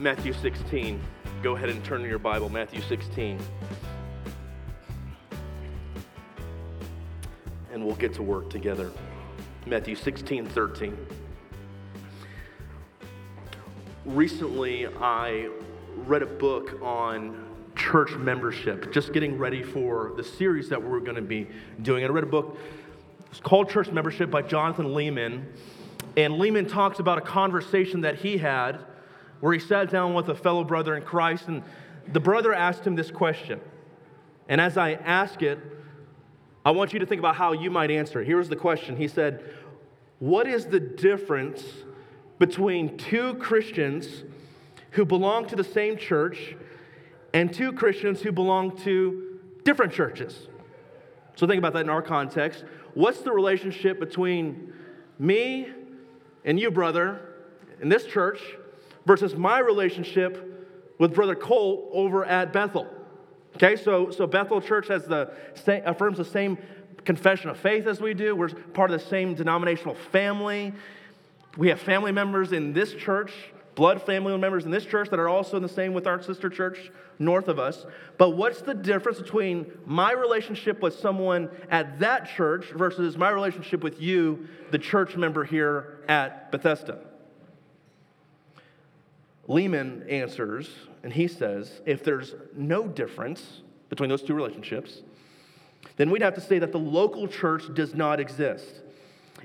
Matthew 16. Go ahead and turn to your Bible, Matthew 16. And we'll get to work together. Matthew 16, 13. Recently, I read a book on church membership, just getting ready for the series that we're going to be doing. I read a book, it's called Church Membership by Jonathan Leeman. And Leeman talks about a conversation that he had where he sat down with a fellow brother in Christ, and the brother asked him this question. And as I ask it, I want you to think about how you might answer it. Here's the question He said, What is the difference between two Christians who belong to the same church and two Christians who belong to different churches? So think about that in our context. What's the relationship between me and you, brother, in this church versus my relationship with Brother Colt over at Bethel. Okay, so, so Bethel Church has the affirms the same confession of faith as we do. We're part of the same denominational family. We have family members in this church, blood family members in this church that are also in the same with our sister church north of us. But what's the difference between my relationship with someone at that church versus my relationship with you, the church member here at Bethesda? Leeman answers, and he says if there's no difference between those two relationships, then we'd have to say that the local church does not exist.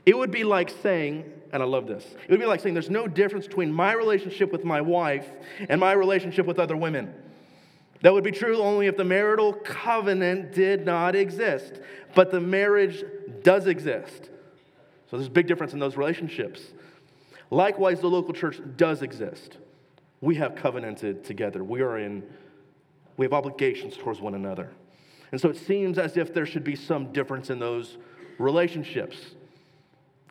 It would be like saying, and I love this, it would be like saying there's no difference between my relationship with my wife and my relationship with other women. That would be true only if the marital covenant did not exist, but the marriage does exist. So there's a big difference in those relationships. Likewise, the local church does exist we have covenanted together. We are in, we have obligations towards one another. And so it seems as if there should be some difference in those relationships.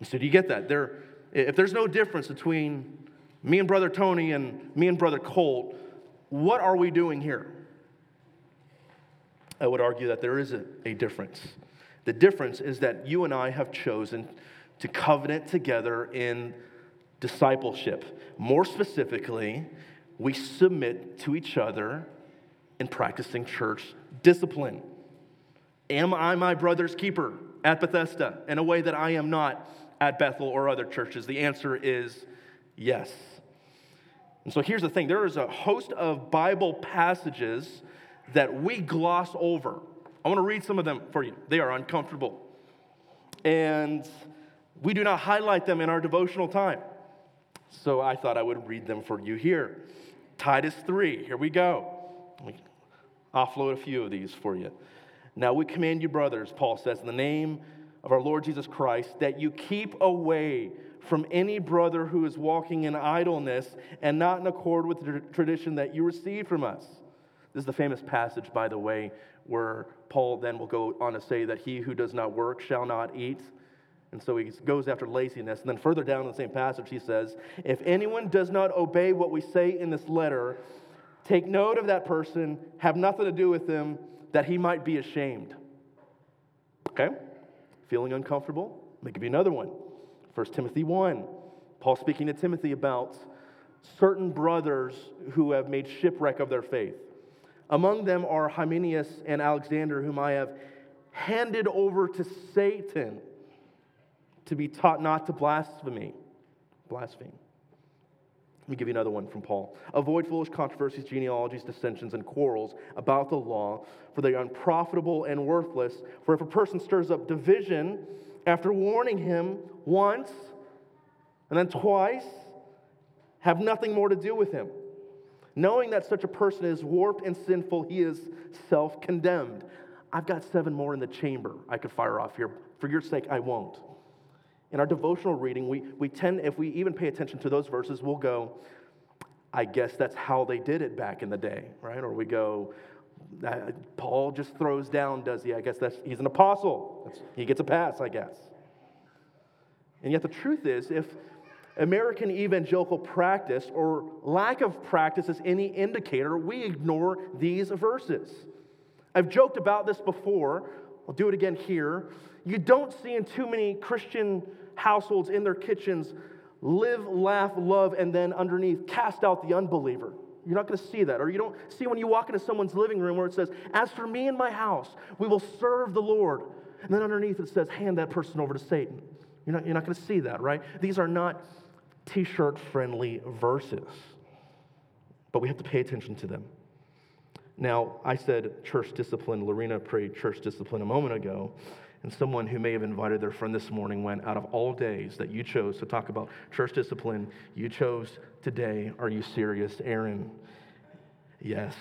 So do you get that? There, if there's no difference between me and Brother Tony and me and Brother Colt, what are we doing here? I would argue that there is a, a difference. The difference is that you and I have chosen to covenant together in discipleship. More specifically, we submit to each other in practicing church discipline. Am I my brother's keeper at Bethesda in a way that I am not at Bethel or other churches? The answer is yes. And so here's the thing there is a host of Bible passages that we gloss over. I want to read some of them for you. They are uncomfortable. And we do not highlight them in our devotional time. So I thought I would read them for you here. Titus 3, here we go. We offload a few of these for you. Now we command you, brothers, Paul says, in the name of our Lord Jesus Christ, that you keep away from any brother who is walking in idleness and not in accord with the tradition that you received from us. This is the famous passage, by the way, where Paul then will go on to say that he who does not work shall not eat. And so he goes after laziness. And then further down in the same passage, he says, If anyone does not obey what we say in this letter, take note of that person, have nothing to do with him, that he might be ashamed. Okay? Feeling uncomfortable? Let me give you another one. 1 Timothy 1. Paul speaking to Timothy about certain brothers who have made shipwreck of their faith. Among them are Hymenaeus and Alexander, whom I have handed over to Satan to be taught not to blaspheme. Blaspheme. Let me give you another one from Paul. Avoid foolish controversies, genealogies, dissensions, and quarrels about the law, for they are unprofitable and worthless. For if a person stirs up division after warning him once and then twice, have nothing more to do with him. Knowing that such a person is warped and sinful, he is self condemned. I've got seven more in the chamber I could fire off here. For your sake, I won't in our devotional reading, we, we tend, if we even pay attention to those verses, we'll go, I guess that's how they did it back in the day, right? Or we go, Paul just throws down, does he? I guess that's, he's an apostle. That's, he gets a pass, I guess. And yet the truth is, if American evangelical practice or lack of practice is any indicator, we ignore these verses. I've joked about this before. I'll do it again here. You don't see in too many Christian households in their kitchens live, laugh, love, and then underneath, cast out the unbeliever. You're not going to see that. Or you don't see when you walk into someone's living room where it says, As for me and my house, we will serve the Lord. And then underneath it says, Hand that person over to Satan. You're not, you're not going to see that, right? These are not t shirt friendly verses, but we have to pay attention to them. Now, I said church discipline. Lorena prayed church discipline a moment ago. And someone who may have invited their friend this morning went out of all days that you chose to talk about church discipline, you chose today. Are you serious, Aaron? Yes.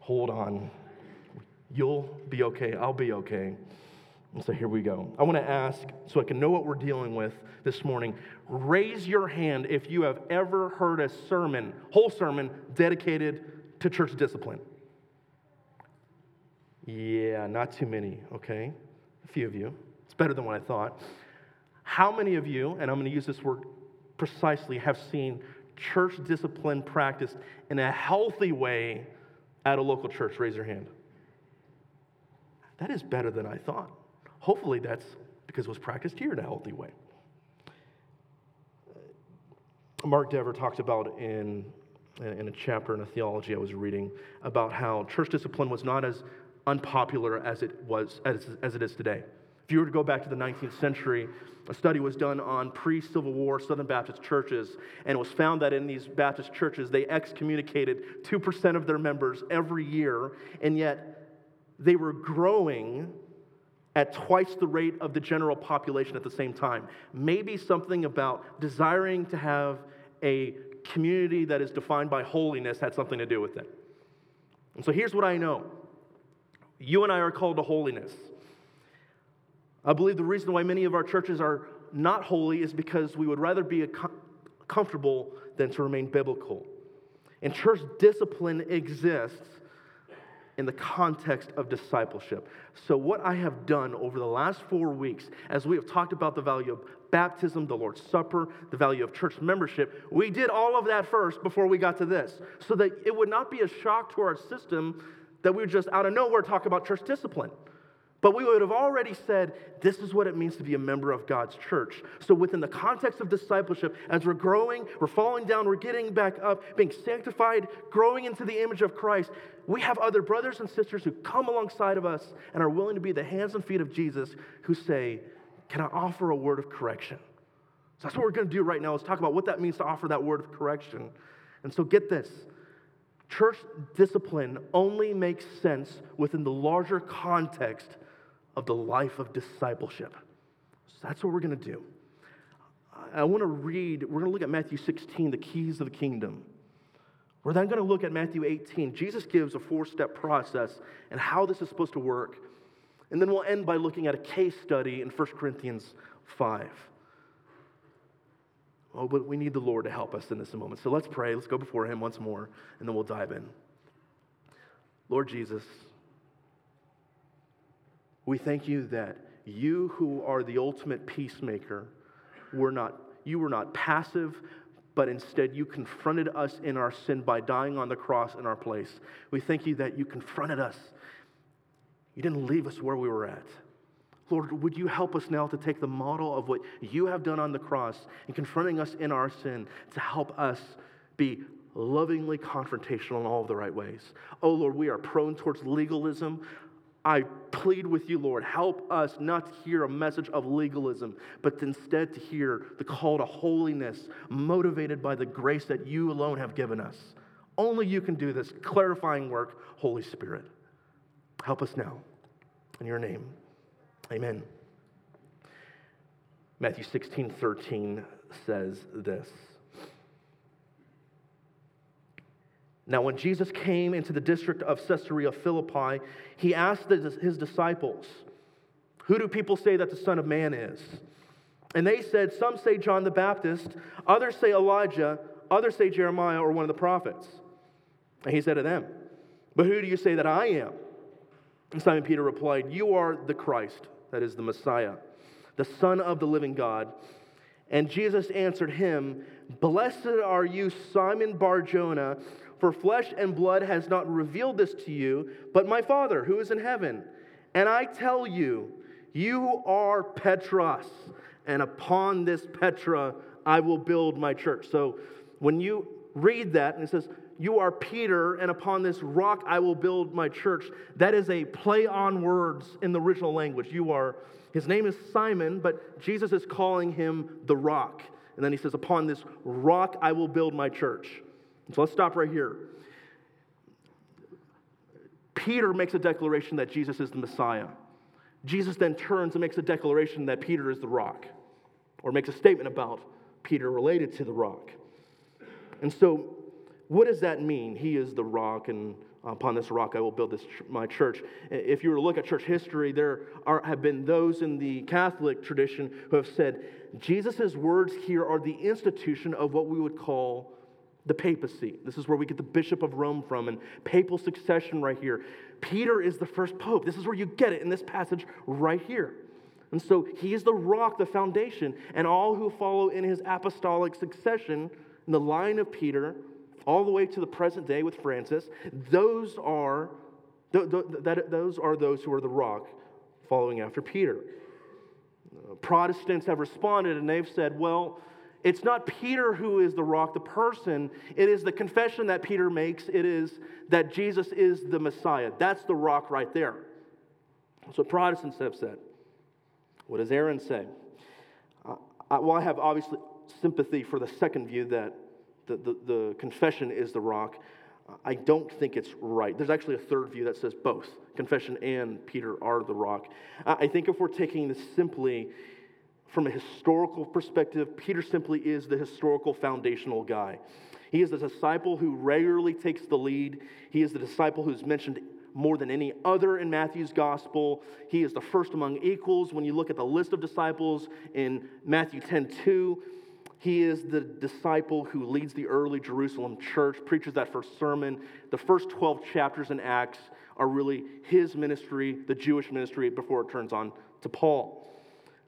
Hold on. You'll be okay. I'll be okay. And so here we go. I want to ask, so I can know what we're dealing with this morning, raise your hand if you have ever heard a sermon, whole sermon, dedicated to church discipline. Yeah, not too many, okay? A few of you. It's better than what I thought. How many of you, and I'm going to use this word precisely, have seen church discipline practiced in a healthy way at a local church? Raise your hand. That is better than I thought. Hopefully, that's because it was practiced here in a healthy way. Mark Dever talked about in, in a chapter in a theology I was reading about how church discipline was not as unpopular as it was as, as it is today. If you were to go back to the 19th century, a study was done on pre-Civil War Southern Baptist churches, and it was found that in these Baptist churches, they excommunicated 2% of their members every year, and yet they were growing at twice the rate of the general population at the same time. Maybe something about desiring to have a community that is defined by holiness had something to do with it. And so here's what I know you and I are called to holiness. I believe the reason why many of our churches are not holy is because we would rather be comfortable than to remain biblical. And church discipline exists in the context of discipleship. So, what I have done over the last four weeks, as we have talked about the value of baptism, the Lord's Supper, the value of church membership, we did all of that first before we got to this, so that it would not be a shock to our system that we would just out of nowhere talk about church discipline. But we would have already said, this is what it means to be a member of God's church. So, within the context of discipleship, as we're growing, we're falling down, we're getting back up, being sanctified, growing into the image of Christ, we have other brothers and sisters who come alongside of us and are willing to be the hands and feet of Jesus who say, Can I offer a word of correction? So, that's what we're going to do right now is talk about what that means to offer that word of correction. And so, get this church discipline only makes sense within the larger context of the life of discipleship. So that's what we're going to do. I want to read, we're going to look at Matthew 16, the keys of the kingdom. We're then going to look at Matthew 18. Jesus gives a four step process and how this is supposed to work. And then we'll end by looking at a case study in 1 Corinthians 5. Oh, but we need the Lord to help us in this moment. So let's pray. Let's go before Him once more, and then we'll dive in. Lord Jesus, we thank you that you, who are the ultimate peacemaker, were not, you were not passive, but instead you confronted us in our sin by dying on the cross in our place. We thank you that you confronted us. You didn't leave us where we were at. Lord, would you help us now to take the model of what you have done on the cross and confronting us in our sin to help us be lovingly confrontational in all of the right ways? Oh, Lord, we are prone towards legalism. I plead with you, Lord, help us not to hear a message of legalism, but instead to hear the call to holiness motivated by the grace that you alone have given us. Only you can do this clarifying work, Holy Spirit. Help us now. In your name, amen. Matthew 16 13 says this. Now, when Jesus came into the district of Caesarea Philippi, he asked his disciples, Who do people say that the Son of Man is? And they said, Some say John the Baptist, others say Elijah, others say Jeremiah or one of the prophets. And he said to them, But who do you say that I am? And Simon Peter replied, You are the Christ, that is the Messiah, the Son of the living God. And Jesus answered him, Blessed are you, Simon Bar Jonah. For flesh and blood has not revealed this to you, but my Father who is in heaven. And I tell you, you are Petros, and upon this Petra I will build my church. So when you read that and it says, You are Peter, and upon this rock I will build my church, that is a play on words in the original language. You are, his name is Simon, but Jesus is calling him the rock. And then he says, Upon this rock I will build my church. So let's stop right here. Peter makes a declaration that Jesus is the Messiah. Jesus then turns and makes a declaration that Peter is the rock, or makes a statement about Peter related to the rock. And so, what does that mean? He is the rock, and upon this rock I will build this my church. If you were to look at church history, there are, have been those in the Catholic tradition who have said Jesus' words here are the institution of what we would call the papacy. This is where we get the Bishop of Rome from and papal succession right here. Peter is the first pope. This is where you get it in this passage right here. And so he is the rock, the foundation, and all who follow in his apostolic succession in the line of Peter, all the way to the present day with Francis, those are, that those are those who are the rock following after Peter. Protestants have responded and they've said, well, it's not Peter who is the rock, the person. It is the confession that Peter makes. It is that Jesus is the Messiah. That's the rock right there. That's what Protestants have said. What does Aaron say? Uh, I, well, I have obviously sympathy for the second view that the, the, the confession is the rock. Uh, I don't think it's right. There's actually a third view that says both confession and Peter are the rock. I think if we're taking this simply, from a historical perspective, Peter simply is the historical foundational guy. He is the disciple who regularly takes the lead. He is the disciple who's mentioned more than any other in Matthew's gospel. He is the first among equals. When you look at the list of disciples in Matthew 10 2, he is the disciple who leads the early Jerusalem church, preaches that first sermon. The first 12 chapters in Acts are really his ministry, the Jewish ministry, before it turns on to Paul.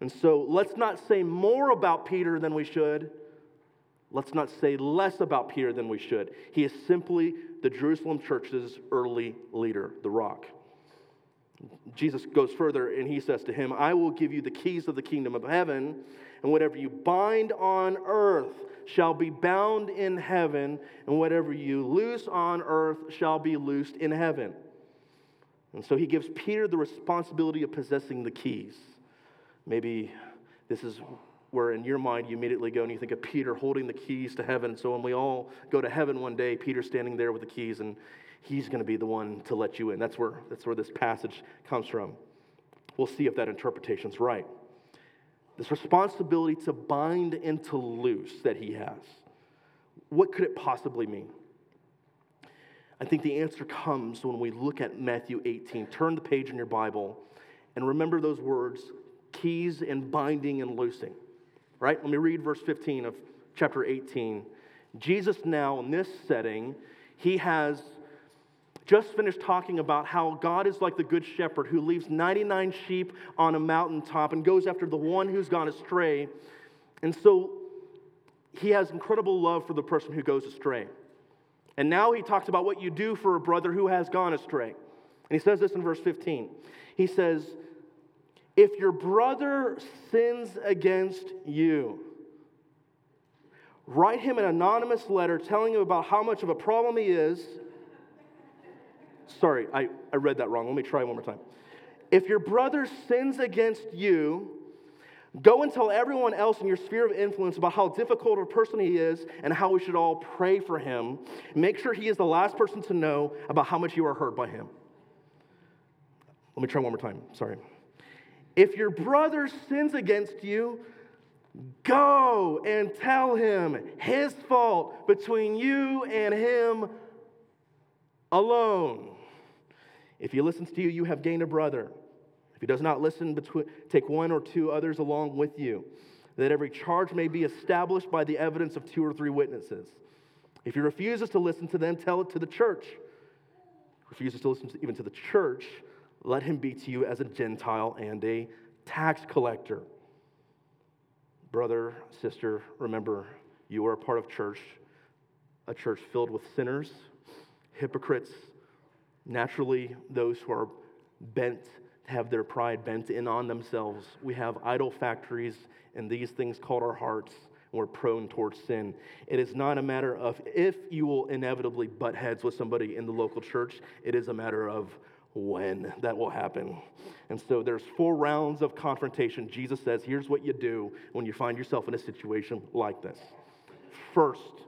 And so let's not say more about Peter than we should. Let's not say less about Peter than we should. He is simply the Jerusalem church's early leader, the rock. Jesus goes further and he says to him, I will give you the keys of the kingdom of heaven, and whatever you bind on earth shall be bound in heaven, and whatever you loose on earth shall be loosed in heaven. And so he gives Peter the responsibility of possessing the keys. Maybe this is where in your mind you immediately go and you think of Peter holding the keys to heaven. So when we all go to heaven one day, Peter's standing there with the keys and he's going to be the one to let you in. That's where, that's where this passage comes from. We'll see if that interpretation's right. This responsibility to bind and to loose that he has. What could it possibly mean? I think the answer comes when we look at Matthew 18. Turn the page in your Bible and remember those words keys and binding and loosing. Right? Let me read verse 15 of chapter 18. Jesus, now in this setting, he has just finished talking about how God is like the good shepherd who leaves 99 sheep on a mountaintop and goes after the one who's gone astray. And so he has incredible love for the person who goes astray. And now he talks about what you do for a brother who has gone astray. And he says this in verse 15. He says, if your brother sins against you, write him an anonymous letter telling him about how much of a problem he is. Sorry, I, I read that wrong. Let me try one more time. If your brother sins against you, go and tell everyone else in your sphere of influence about how difficult a person he is and how we should all pray for him. Make sure he is the last person to know about how much you are hurt by him. Let me try one more time. Sorry. If your brother sins against you, go and tell him his fault between you and him alone. If he listens to you, you have gained a brother. If he does not listen, take one or two others along with you, that every charge may be established by the evidence of two or three witnesses. If he refuses to listen to them, tell it to the church. Refuses to listen to, even to the church, let him be to you as a Gentile and a tax collector. Brother, sister, remember, you are a part of church, a church filled with sinners, hypocrites, naturally, those who are bent, have their pride bent in on themselves. We have idol factories and these things called our hearts. we're prone towards sin. It is not a matter of if you will inevitably butt heads with somebody in the local church, it is a matter of when that will happen. And so there's four rounds of confrontation. Jesus says, here's what you do when you find yourself in a situation like this. First,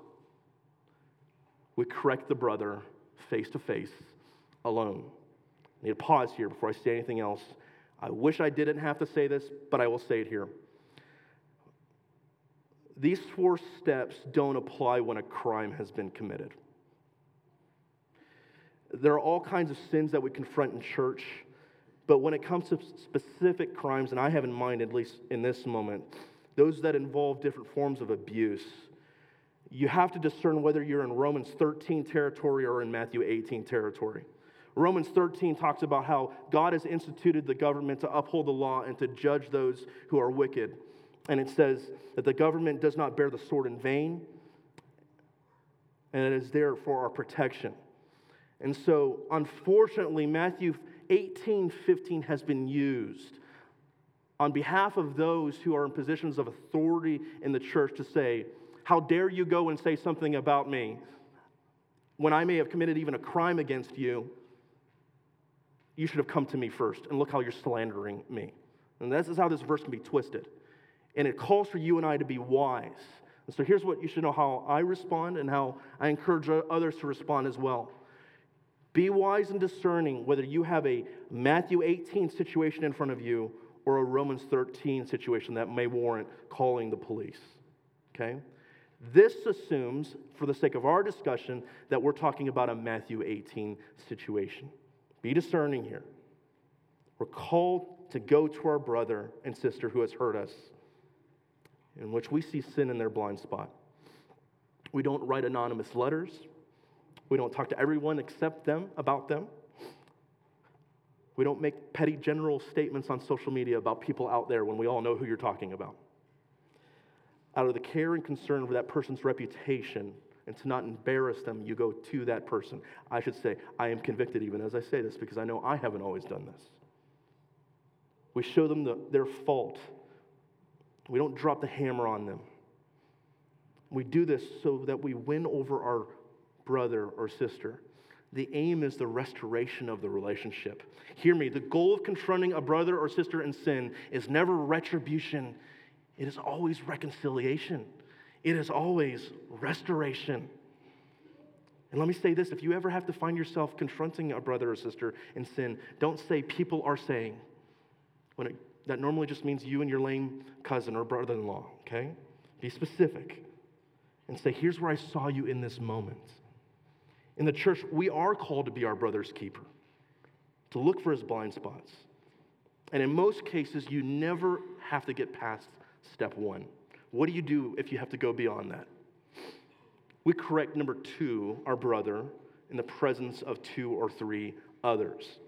we correct the brother face to face alone. I need to pause here before I say anything else. I wish I didn't have to say this, but I will say it here. These four steps don't apply when a crime has been committed. There are all kinds of sins that we confront in church, but when it comes to specific crimes, and I have in mind, at least in this moment, those that involve different forms of abuse, you have to discern whether you're in Romans 13 territory or in Matthew 18 territory. Romans 13 talks about how God has instituted the government to uphold the law and to judge those who are wicked. And it says that the government does not bear the sword in vain, and it is there for our protection. And so, unfortunately, Matthew 18 15 has been used on behalf of those who are in positions of authority in the church to say, How dare you go and say something about me when I may have committed even a crime against you? You should have come to me first, and look how you're slandering me. And this is how this verse can be twisted. And it calls for you and I to be wise. And so here's what you should know how I respond and how I encourage others to respond as well. Be wise and discerning whether you have a Matthew 18 situation in front of you or a Romans 13 situation that may warrant calling the police. Okay? This assumes, for the sake of our discussion, that we're talking about a Matthew 18 situation. Be discerning here. We're called to go to our brother and sister who has hurt us, in which we see sin in their blind spot. We don't write anonymous letters. We don't talk to everyone except them about them. We don't make petty general statements on social media about people out there when we all know who you're talking about. Out of the care and concern for that person's reputation and to not embarrass them, you go to that person. I should say, I am convicted even as I say this because I know I haven't always done this. We show them the, their fault. We don't drop the hammer on them. We do this so that we win over our brother or sister. The aim is the restoration of the relationship. Hear me, the goal of confronting a brother or sister in sin is never retribution, it is always reconciliation, it is always restoration. And let me say this if you ever have to find yourself confronting a brother or sister in sin, don't say people are saying. When it, that normally just means you and your lame cousin or brother in law, okay? Be specific and say, here's where I saw you in this moment. In the church, we are called to be our brother's keeper, to look for his blind spots. And in most cases, you never have to get past step one. What do you do if you have to go beyond that? We correct number two, our brother, in the presence of two or three others.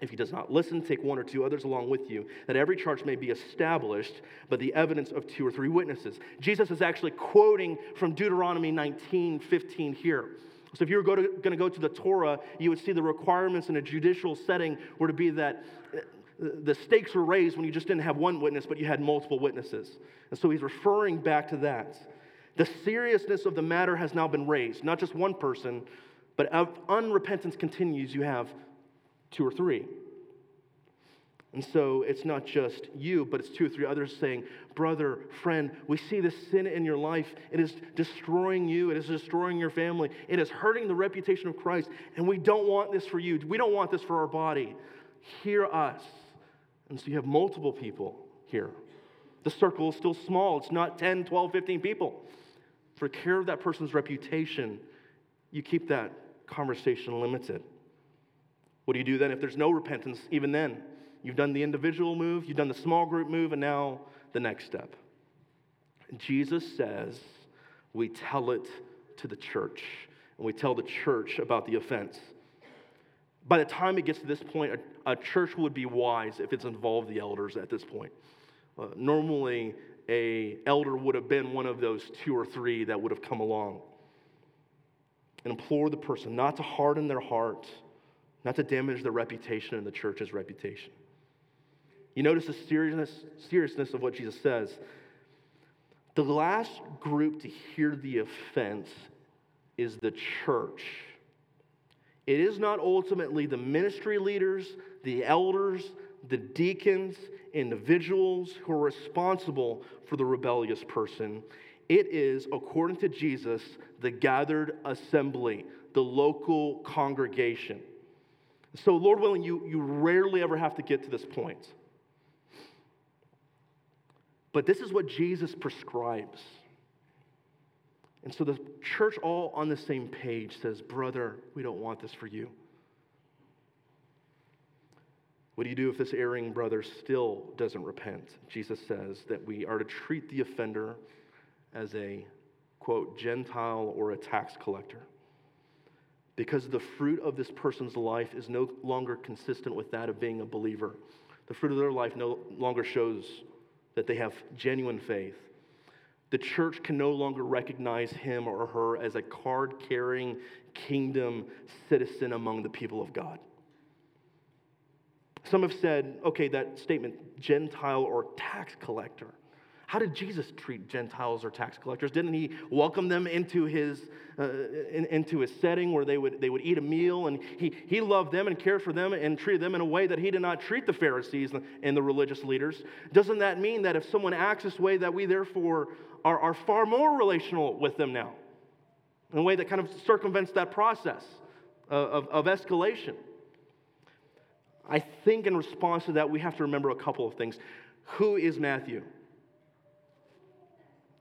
If he does not listen, take one or two others along with you, that every charge may be established by the evidence of two or three witnesses. Jesus is actually quoting from Deuteronomy 19 15 here. So if you were going to go to the Torah, you would see the requirements in a judicial setting were to be that the stakes were raised when you just didn't have one witness, but you had multiple witnesses. And so he's referring back to that. The seriousness of the matter has now been raised, not just one person, but if unrepentance continues, you have two or three. And so it's not just you, but it's two or three others saying, Brother, friend, we see this sin in your life. It is destroying you, it is destroying your family, it is hurting the reputation of Christ, and we don't want this for you. We don't want this for our body. Hear us. And so you have multiple people here. The circle is still small, it's not 10, 12, 15 people. For care of that person's reputation, you keep that conversation limited. What do you do then if there's no repentance, even then? You've done the individual move, you've done the small group move, and now the next step. Jesus says we tell it to the church, and we tell the church about the offense. By the time it gets to this point, a, a church would be wise if it's involved the elders at this point. Uh, normally, a elder would have been one of those two or three that would have come along and implore the person not to harden their heart, not to damage their reputation and the church's reputation. You notice the seriousness, seriousness of what Jesus says. The last group to hear the offense is the church. It is not ultimately the ministry leaders, the elders, the deacons, individuals who are responsible for the rebellious person. It is, according to Jesus, the gathered assembly, the local congregation. So, Lord willing, you, you rarely ever have to get to this point. But this is what Jesus prescribes. And so the church, all on the same page, says, Brother, we don't want this for you. What do you do if this erring brother still doesn't repent? Jesus says that we are to treat the offender as a, quote, Gentile or a tax collector. Because the fruit of this person's life is no longer consistent with that of being a believer. The fruit of their life no longer shows that they have genuine faith. The church can no longer recognize him or her as a card carrying kingdom citizen among the people of God. Some have said, okay, that statement, Gentile or tax collector. How did Jesus treat Gentiles or tax collectors? Didn't he welcome them into his, uh, in, into his setting where they would, they would eat a meal? And he, he loved them and cared for them and treated them in a way that he did not treat the Pharisees and the religious leaders. Doesn't that mean that if someone acts this way, that we therefore are, are far more relational with them now? In a way that kind of circumvents that process of, of, of escalation. I think in response to that, we have to remember a couple of things. Who is Matthew?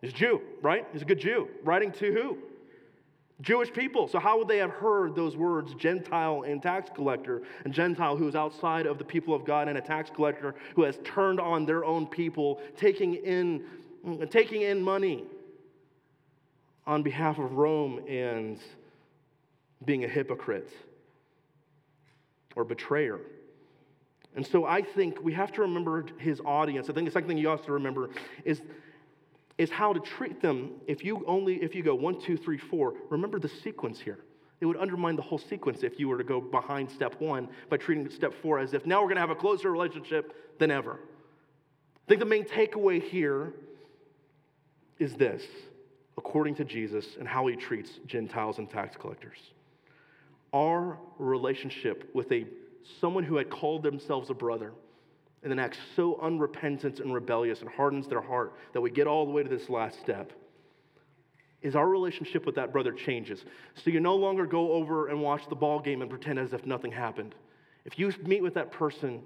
He's a Jew, right? He's a good Jew. Writing to who? Jewish people. So, how would they have heard those words, Gentile and tax collector? And Gentile who is outside of the people of God, and a tax collector who has turned on their own people, taking in, taking in money on behalf of Rome and being a hypocrite or betrayer. And so I think we have to remember his audience. I think the second thing you have to remember is, is how to treat them. If you only if you go one, two, three, four, remember the sequence here. It would undermine the whole sequence if you were to go behind step one by treating step four as if now we're going to have a closer relationship than ever. I think the main takeaway here is this, according to Jesus and how he treats Gentiles and tax collectors. Our relationship with a someone who had called themselves a brother and then acts so unrepentant and rebellious and hardens their heart that we get all the way to this last step is our relationship with that brother changes. So you no longer go over and watch the ball game and pretend as if nothing happened. If you meet with that person,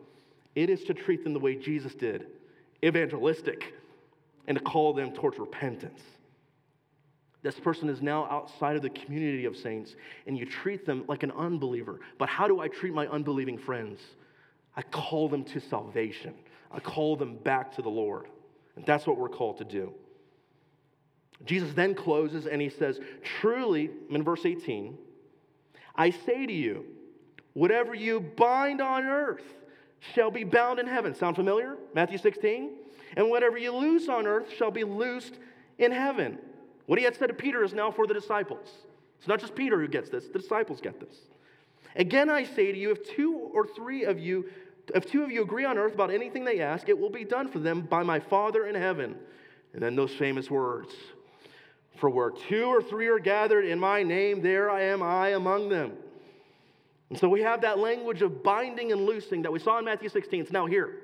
it is to treat them the way Jesus did, evangelistic, and to call them towards repentance. This person is now outside of the community of saints, and you treat them like an unbeliever. But how do I treat my unbelieving friends? I call them to salvation, I call them back to the Lord. And that's what we're called to do. Jesus then closes and he says, Truly, in verse 18, I say to you, whatever you bind on earth shall be bound in heaven. Sound familiar? Matthew 16. And whatever you loose on earth shall be loosed in heaven. What he had said to Peter is now for the disciples. It's not just Peter who gets this, the disciples get this. Again, I say to you, if two or three of you, if two of you agree on earth about anything they ask, it will be done for them by my Father in heaven. And then those famous words For where two or three are gathered in my name, there I am I among them. And so we have that language of binding and loosing that we saw in Matthew 16. It's now here.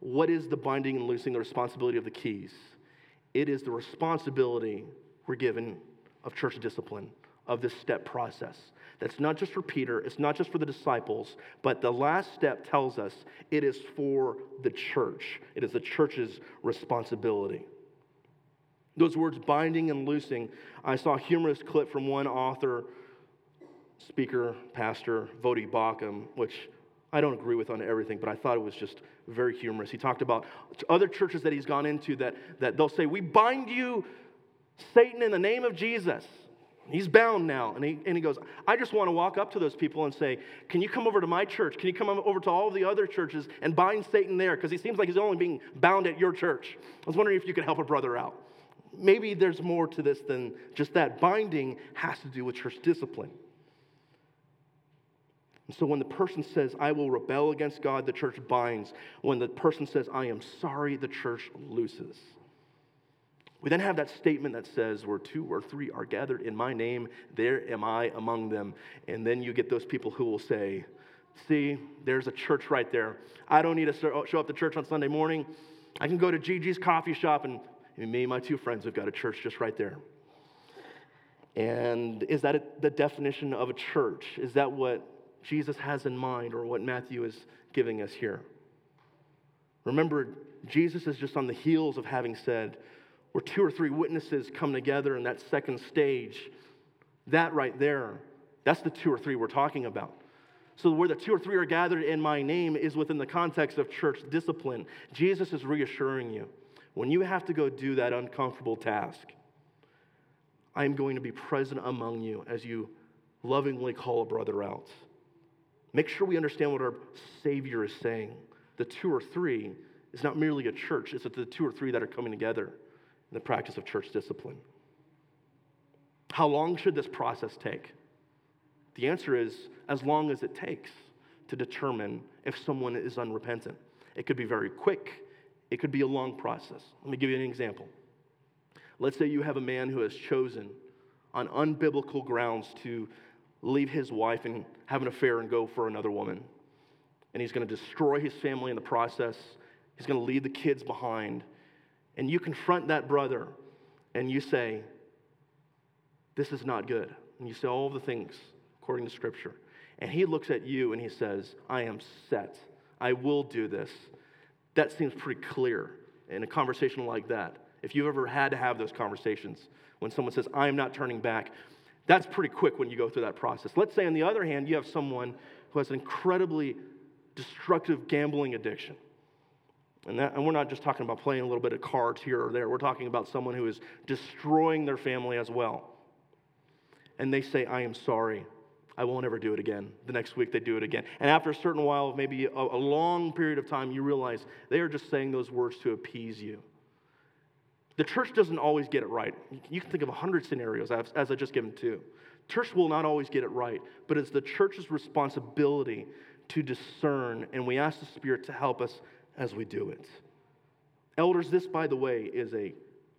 What is the binding and loosing, the responsibility of the keys? it is the responsibility we're given of church discipline, of this step process. That's not just for Peter, it's not just for the disciples, but the last step tells us it is for the church. It is the church's responsibility. Those words, binding and loosing, I saw a humorous clip from one author, speaker, pastor, Voddie Baucham, which I don't agree with on everything, but I thought it was just very humorous. He talked about other churches that he's gone into that, that they'll say, We bind you, Satan, in the name of Jesus. He's bound now. And he, and he goes, I just want to walk up to those people and say, Can you come over to my church? Can you come over to all the other churches and bind Satan there? Because he seems like he's only being bound at your church. I was wondering if you could help a brother out. Maybe there's more to this than just that. Binding has to do with church discipline. And so when the person says, I will rebel against God, the church binds. When the person says, I am sorry, the church looses. We then have that statement that says, Where two or three are gathered in my name, there am I among them. And then you get those people who will say, See, there's a church right there. I don't need to show up to church on Sunday morning. I can go to Gigi's coffee shop, and me and my two friends have got a church just right there. And is that the definition of a church? Is that what Jesus has in mind or what Matthew is giving us here? Remember, Jesus is just on the heels of having said, where two or three witnesses come together in that second stage, that right there, that's the two or three we're talking about. So, where the two or three are gathered in my name is within the context of church discipline. Jesus is reassuring you when you have to go do that uncomfortable task, I am going to be present among you as you lovingly call a brother out. Make sure we understand what our Savior is saying. The two or three is not merely a church, it's the two or three that are coming together the practice of church discipline. How long should this process take? The answer is as long as it takes to determine if someone is unrepentant. It could be very quick, it could be a long process. Let me give you an example. Let's say you have a man who has chosen on unbiblical grounds to leave his wife and have an affair and go for another woman. And he's going to destroy his family in the process. He's going to leave the kids behind. And you confront that brother and you say, This is not good. And you say all the things according to Scripture. And he looks at you and he says, I am set. I will do this. That seems pretty clear in a conversation like that. If you've ever had to have those conversations when someone says, I am not turning back, that's pretty quick when you go through that process. Let's say, on the other hand, you have someone who has an incredibly destructive gambling addiction. And, that, and, we're not just talking about playing a little bit of cards here or there. We're talking about someone who is destroying their family as well. And they say, I am sorry. I won't ever do it again. The next week they do it again. And after a certain while, maybe a, a long period of time, you realize they are just saying those words to appease you. The church doesn't always get it right. You can think of a hundred scenarios as, as I just given two. Church will not always get it right, but it's the church's responsibility to discern, and we ask the Spirit to help us as we do it. Elders, this, by the way, is a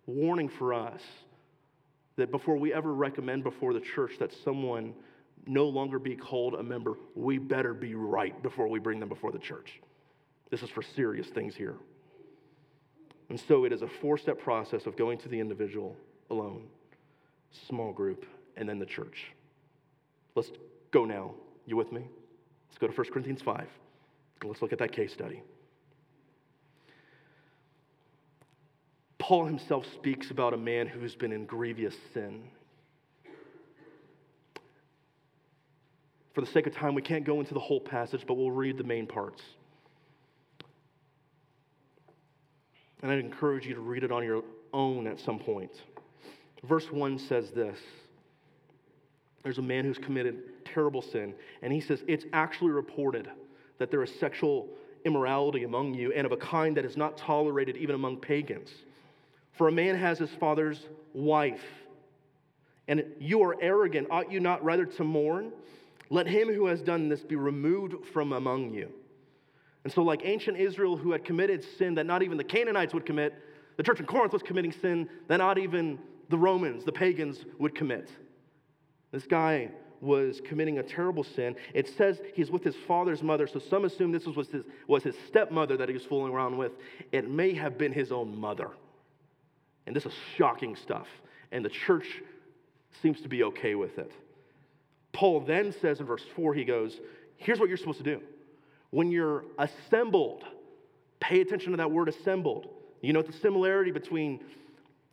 warning for us that before we ever recommend before the church that someone no longer be called a member, we better be right before we bring them before the church. This is for serious things here. And so it is a four step process of going to the individual alone, small group, and then the church. Let's go now. You with me? Let's go to 1 Corinthians 5. Let's look at that case study. Paul himself speaks about a man who's been in grievous sin. For the sake of time, we can't go into the whole passage, but we'll read the main parts. And I'd encourage you to read it on your own at some point. Verse 1 says this There's a man who's committed terrible sin, and he says, It's actually reported that there is sexual immorality among you, and of a kind that is not tolerated even among pagans. For a man has his father's wife, and you are arrogant. Ought you not rather to mourn? Let him who has done this be removed from among you. And so, like ancient Israel who had committed sin that not even the Canaanites would commit, the church in Corinth was committing sin that not even the Romans, the pagans, would commit. This guy was committing a terrible sin. It says he's with his father's mother, so some assume this was his, was his stepmother that he was fooling around with. It may have been his own mother. And this is shocking stuff. And the church seems to be okay with it. Paul then says in verse 4, he goes, Here's what you're supposed to do. When you're assembled, pay attention to that word assembled. You know the similarity between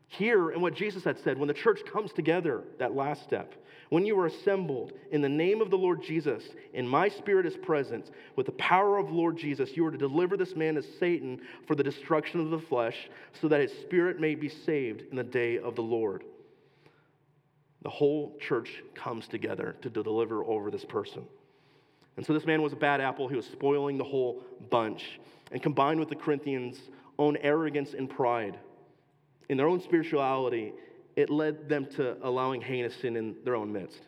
here and what Jesus had said when the church comes together, that last step. When you are assembled in the name of the Lord Jesus, and my spirit is present, with the power of Lord Jesus, you are to deliver this man as Satan for the destruction of the flesh, so that his spirit may be saved in the day of the Lord. The whole church comes together to deliver over this person. And so this man was a bad apple. He was spoiling the whole bunch. And combined with the Corinthians' own arrogance and pride in their own spirituality, it led them to allowing heinous sin in their own midst.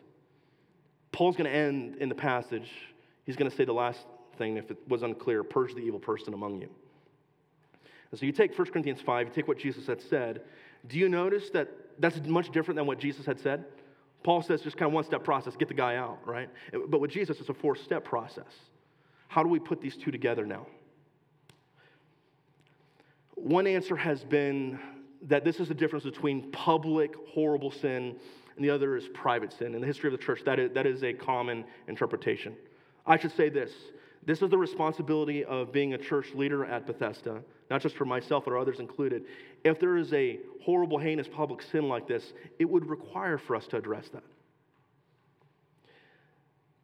Paul's going to end in the passage. He's going to say the last thing, if it was unclear purge the evil person among you. And so you take 1 Corinthians 5, you take what Jesus had said, Do you notice that that's much different than what Jesus had said? Paul says just kind of one step process, get the guy out, right? But with Jesus, it's a four step process. How do we put these two together now? One answer has been that this is the difference between public, horrible sin and the other is private sin. In the history of the church, that is, that is a common interpretation. I should say this this is the responsibility of being a church leader at Bethesda, not just for myself, but others included. If there is a horrible, heinous public sin like this, it would require for us to address that.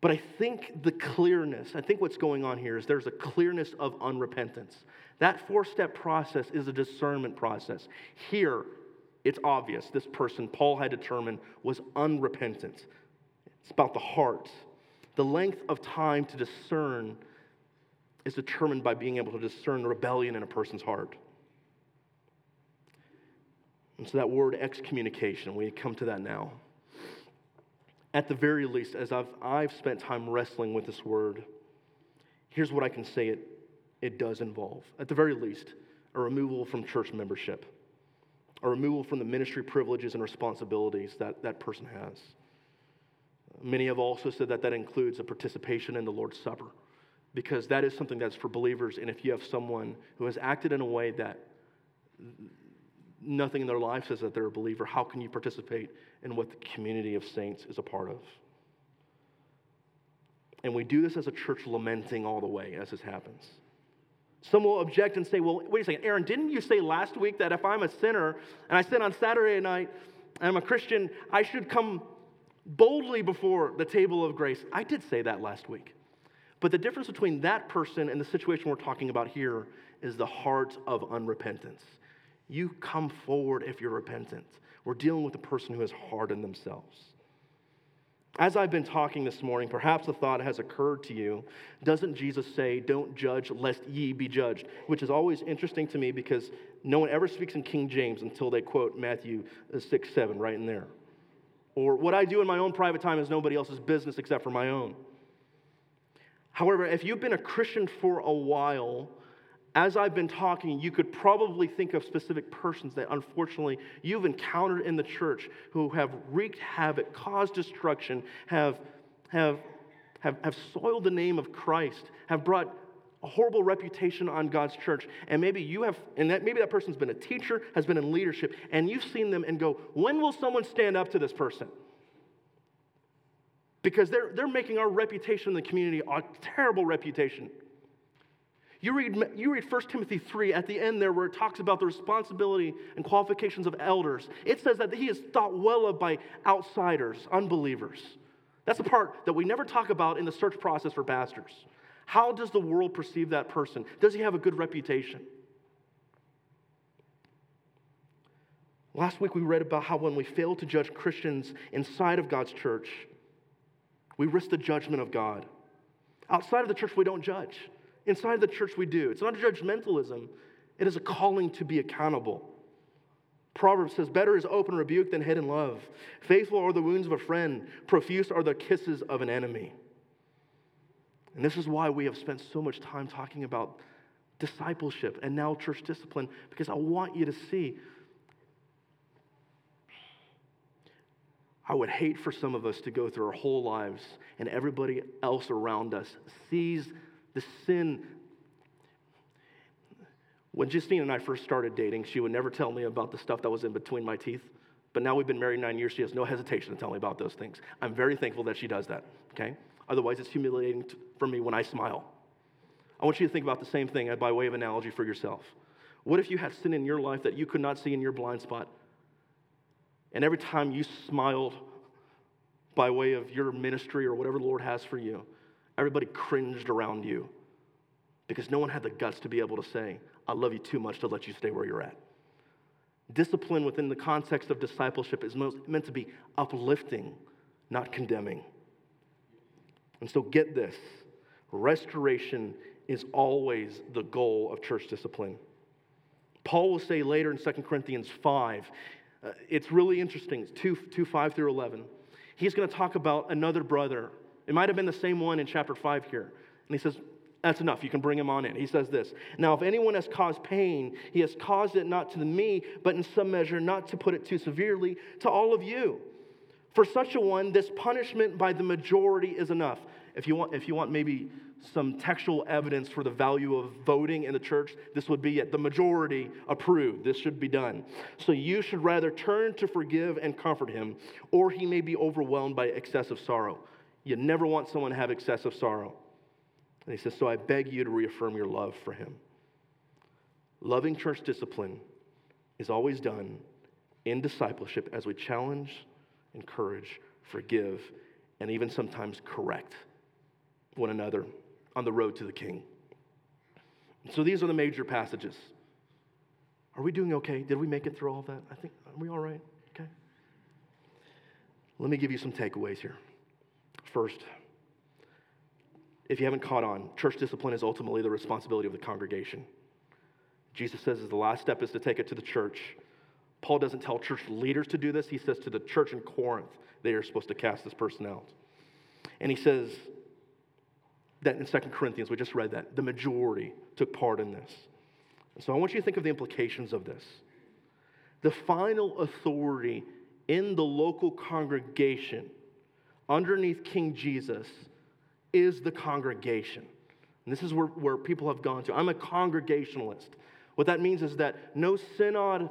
But I think the clearness, I think what's going on here is there's a clearness of unrepentance. That four step process is a discernment process. Here, it's obvious this person, Paul had determined, was unrepentant. It's about the heart. The length of time to discern is determined by being able to discern rebellion in a person's heart. And so that word excommunication, we come to that now. At the very least, as I've, I've spent time wrestling with this word, here's what I can say it, it does involve. At the very least, a removal from church membership, a removal from the ministry privileges and responsibilities that that person has. Many have also said that that includes a participation in the Lord's Supper because that is something that's for believers. And if you have someone who has acted in a way that nothing in their life says that they're a believer, how can you participate in what the community of saints is a part of? And we do this as a church lamenting all the way as this happens. Some will object and say, well, wait a second, Aaron, didn't you say last week that if I'm a sinner and I sin on Saturday night and I'm a Christian, I should come boldly before the table of grace? I did say that last week. But the difference between that person and the situation we're talking about here is the heart of unrepentance. You come forward if you're repentant. We're dealing with a person who has hardened themselves. As I've been talking this morning, perhaps a thought has occurred to you. Doesn't Jesus say, Don't judge lest ye be judged? Which is always interesting to me because no one ever speaks in King James until they quote Matthew uh, 6 7 right in there. Or what I do in my own private time is nobody else's business except for my own. However, if you've been a Christian for a while, as I've been talking, you could probably think of specific persons that unfortunately you've encountered in the church who have wreaked havoc, caused destruction, have, have, have, have soiled the name of Christ, have brought a horrible reputation on God's church. And maybe you have, and that maybe that person's been a teacher, has been in leadership, and you've seen them and go, when will someone stand up to this person? because they're, they're making our reputation in the community a terrible reputation. You read, you read 1 Timothy 3 at the end there where it talks about the responsibility and qualifications of elders. It says that he is thought well of by outsiders, unbelievers. That's the part that we never talk about in the search process for pastors. How does the world perceive that person? Does he have a good reputation? Last week we read about how when we fail to judge Christians inside of God's church, we risk the judgment of God. Outside of the church, we don't judge. Inside the church, we do. It's not judgmentalism, it is a calling to be accountable. Proverbs says, Better is open rebuke than hidden love. Faithful are the wounds of a friend, profuse are the kisses of an enemy. And this is why we have spent so much time talking about discipleship and now church discipline, because I want you to see I would hate for some of us to go through our whole lives and everybody else around us sees the sin. When Justine and I first started dating, she would never tell me about the stuff that was in between my teeth. But now we've been married nine years, she has no hesitation to tell me about those things. I'm very thankful that she does that, okay? Otherwise, it's humiliating for me when I smile. I want you to think about the same thing by way of analogy for yourself. What if you had sin in your life that you could not see in your blind spot? And every time you smiled by way of your ministry or whatever the Lord has for you, everybody cringed around you because no one had the guts to be able to say, I love you too much to let you stay where you're at. Discipline within the context of discipleship is most, meant to be uplifting, not condemning. And so get this restoration is always the goal of church discipline. Paul will say later in 2 Corinthians 5 uh, it's really interesting. 2, 2 5 through 11. He's going to talk about another brother. It might have been the same one in chapter 5 here. And he says, That's enough. You can bring him on in. He says this Now, if anyone has caused pain, he has caused it not to me, but in some measure, not to put it too severely, to all of you. For such a one, this punishment by the majority is enough. If you want, if you want maybe some textual evidence for the value of voting in the church, this would be it. The majority approved. This should be done. So you should rather turn to forgive and comfort him, or he may be overwhelmed by excessive sorrow. You never want someone to have excessive sorrow. And he says, So I beg you to reaffirm your love for him. Loving church discipline is always done in discipleship as we challenge, encourage, forgive, and even sometimes correct one another on the road to the king. So these are the major passages. Are we doing okay? Did we make it through all of that? I think, are we all right? Okay. Let me give you some takeaways here. First, if you haven't caught on, church discipline is ultimately the responsibility of the congregation. Jesus says the last step is to take it to the church. Paul doesn't tell church leaders to do this. He says to the church in Corinth, they are supposed to cast this person out. And he says that in 2 Corinthians, we just read that, the majority took part in this. so I want you to think of the implications of this. The final authority in the local congregation underneath King Jesus is the congregation. And this is where, where people have gone to. I'm a congregationalist. What that means is that no synod,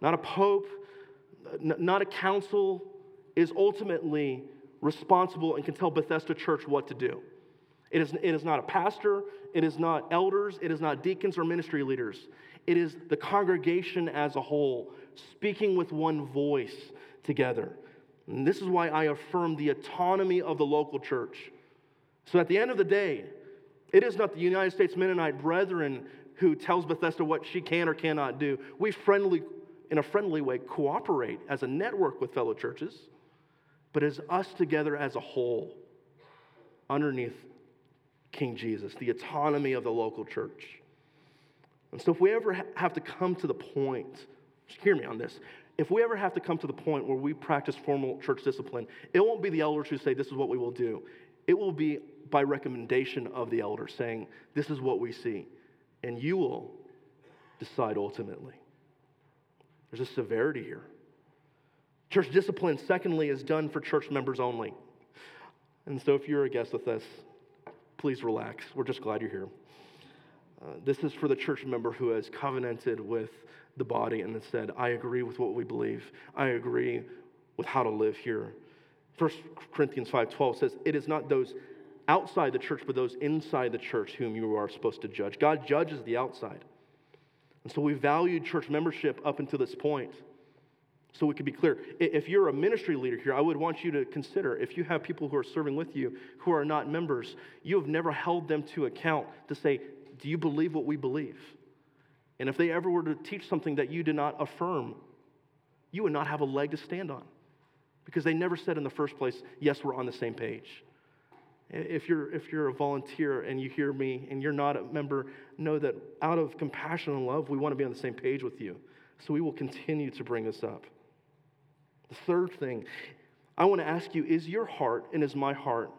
not a pope, n- not a council is ultimately responsible and can tell Bethesda Church what to do. It is, it is not a pastor, it is not elders, it is not deacons or ministry leaders. It is the congregation as a whole speaking with one voice together. And this is why I affirm the autonomy of the local church. So at the end of the day, it is not the United States Mennonite Brethren who tells Bethesda what she can or cannot do. We friendly, in a friendly way, cooperate as a network with fellow churches, but as us together as a whole, underneath King Jesus, the autonomy of the local church. And so, if we ever have to come to the point, hear me on this. If we ever have to come to the point where we practice formal church discipline, it won't be the elders who say, This is what we will do. It will be by recommendation of the elders saying, This is what we see. And you will decide ultimately. There's a severity here. Church discipline, secondly, is done for church members only. And so if you're a guest with us, please relax. We're just glad you're here. Uh, this is for the church member who has covenanted with the body and said, I agree with what we believe. I agree with how to live here. 1 Corinthians 5:12 says, It is not those outside the church, but those inside the church whom you are supposed to judge. God judges the outside. And so we valued church membership up until this point. So we could be clear. If you're a ministry leader here, I would want you to consider if you have people who are serving with you who are not members, you have never held them to account to say, Do you believe what we believe? And if they ever were to teach something that you did not affirm, you would not have a leg to stand on because they never said in the first place, Yes, we're on the same page. If you're, if you're a volunteer and you hear me and you're not a member, know that out of compassion and love, we want to be on the same page with you. So we will continue to bring this up. The third thing, I want to ask you is your heart and is my heart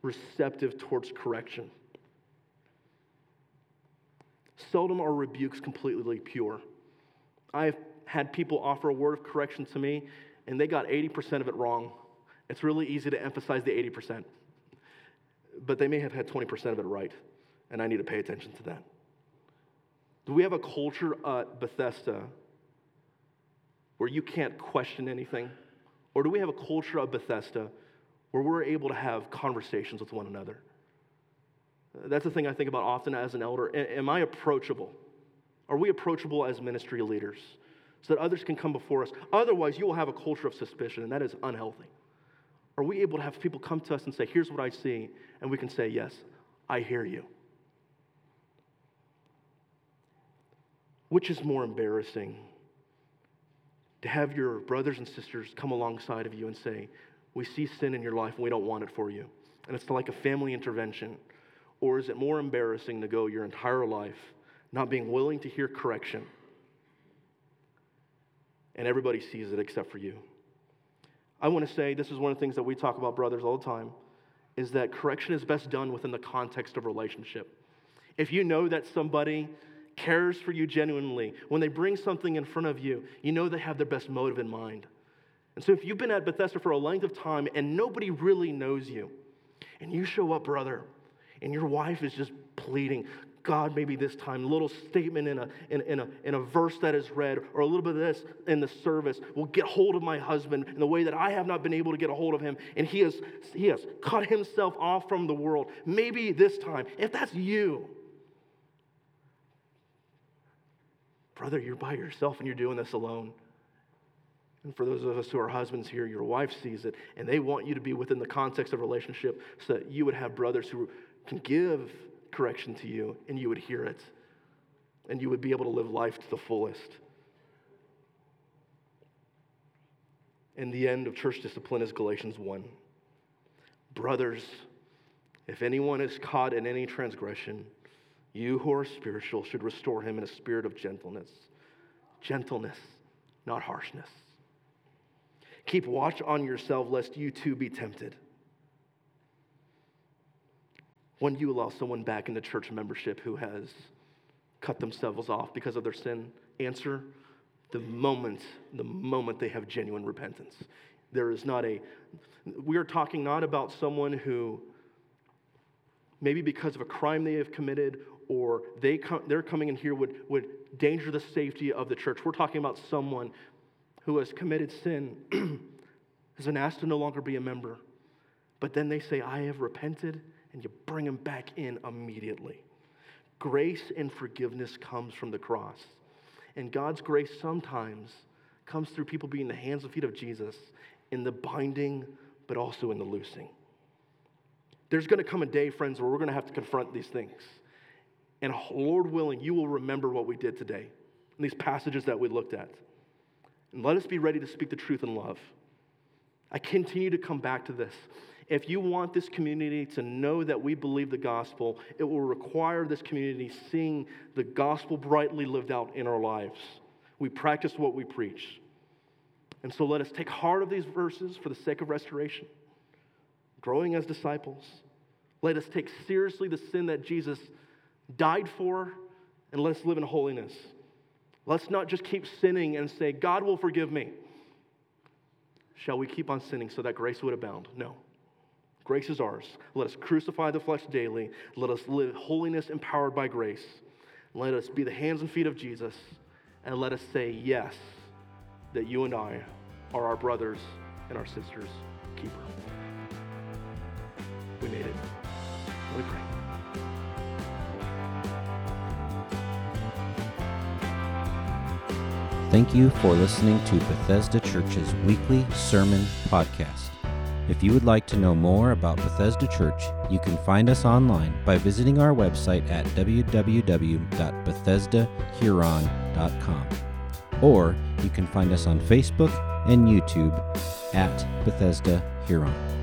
receptive towards correction? Seldom are rebukes completely pure. I've had people offer a word of correction to me, and they got 80% of it wrong. It's really easy to emphasize the 80%, but they may have had 20% of it right, and I need to pay attention to that. Do we have a culture at Bethesda where you can't question anything? Or do we have a culture of Bethesda where we're able to have conversations with one another? That's the thing I think about often as an elder. Am I approachable? Are we approachable as ministry leaders so that others can come before us? Otherwise, you will have a culture of suspicion, and that is unhealthy. Are we able to have people come to us and say, Here's what I see? And we can say, Yes, I hear you. Which is more embarrassing? to have your brothers and sisters come alongside of you and say, We see sin in your life and we don't want it for you. And it's like a family intervention. Or is it more embarrassing to go your entire life not being willing to hear correction? And everybody sees it except for you. I want to say this is one of the things that we talk about, brothers, all the time, is that correction is best done within the context of relationship. If you know that somebody cares for you genuinely, when they bring something in front of you, you know they have their best motive in mind. And so if you've been at Bethesda for a length of time and nobody really knows you, and you show up, brother, and your wife is just pleading, God, maybe this time, a little statement in a, in, in, a, in a verse that is read, or a little bit of this in the service will get hold of my husband in the way that I have not been able to get a hold of him. And he has, he has cut himself off from the world. Maybe this time, if that's you, brother, you're by yourself and you're doing this alone. And for those of us who are husbands here, your wife sees it, and they want you to be within the context of relationship so that you would have brothers who can give correction to you and you would hear it and you would be able to live life to the fullest. And the end of church discipline is Galatians 1. Brothers, if anyone is caught in any transgression, you who are spiritual should restore him in a spirit of gentleness. Gentleness, not harshness. Keep watch on yourself, lest you too be tempted. When you allow someone back into church membership who has cut themselves off because of their sin? Answer the moment, the moment they have genuine repentance. There is not a, we are talking not about someone who maybe because of a crime they have committed or they they're coming in here would, would danger the safety of the church. We're talking about someone who has committed sin, has been asked to no longer be a member, but then they say, I have repented and you bring them back in immediately. Grace and forgiveness comes from the cross. And God's grace sometimes comes through people being the hands and feet of Jesus in the binding, but also in the loosing. There's going to come a day, friends, where we're going to have to confront these things. And Lord willing, you will remember what we did today in these passages that we looked at. And let us be ready to speak the truth in love. I continue to come back to this. If you want this community to know that we believe the gospel, it will require this community seeing the gospel brightly lived out in our lives. We practice what we preach. And so let us take heart of these verses for the sake of restoration, growing as disciples. Let us take seriously the sin that Jesus died for, and let us live in holiness. Let's not just keep sinning and say, God will forgive me. Shall we keep on sinning so that grace would abound? No. Grace is ours. Let us crucify the flesh daily. Let us live holiness empowered by grace. Let us be the hands and feet of Jesus. And let us say yes, that you and I are our brothers and our sisters' keeper. We made it. Me pray. Thank you for listening to Bethesda Church's weekly sermon podcast. If you would like to know more about Bethesda Church, you can find us online by visiting our website at www.bethesdahuron.com. Or you can find us on Facebook and YouTube at Bethesda Huron.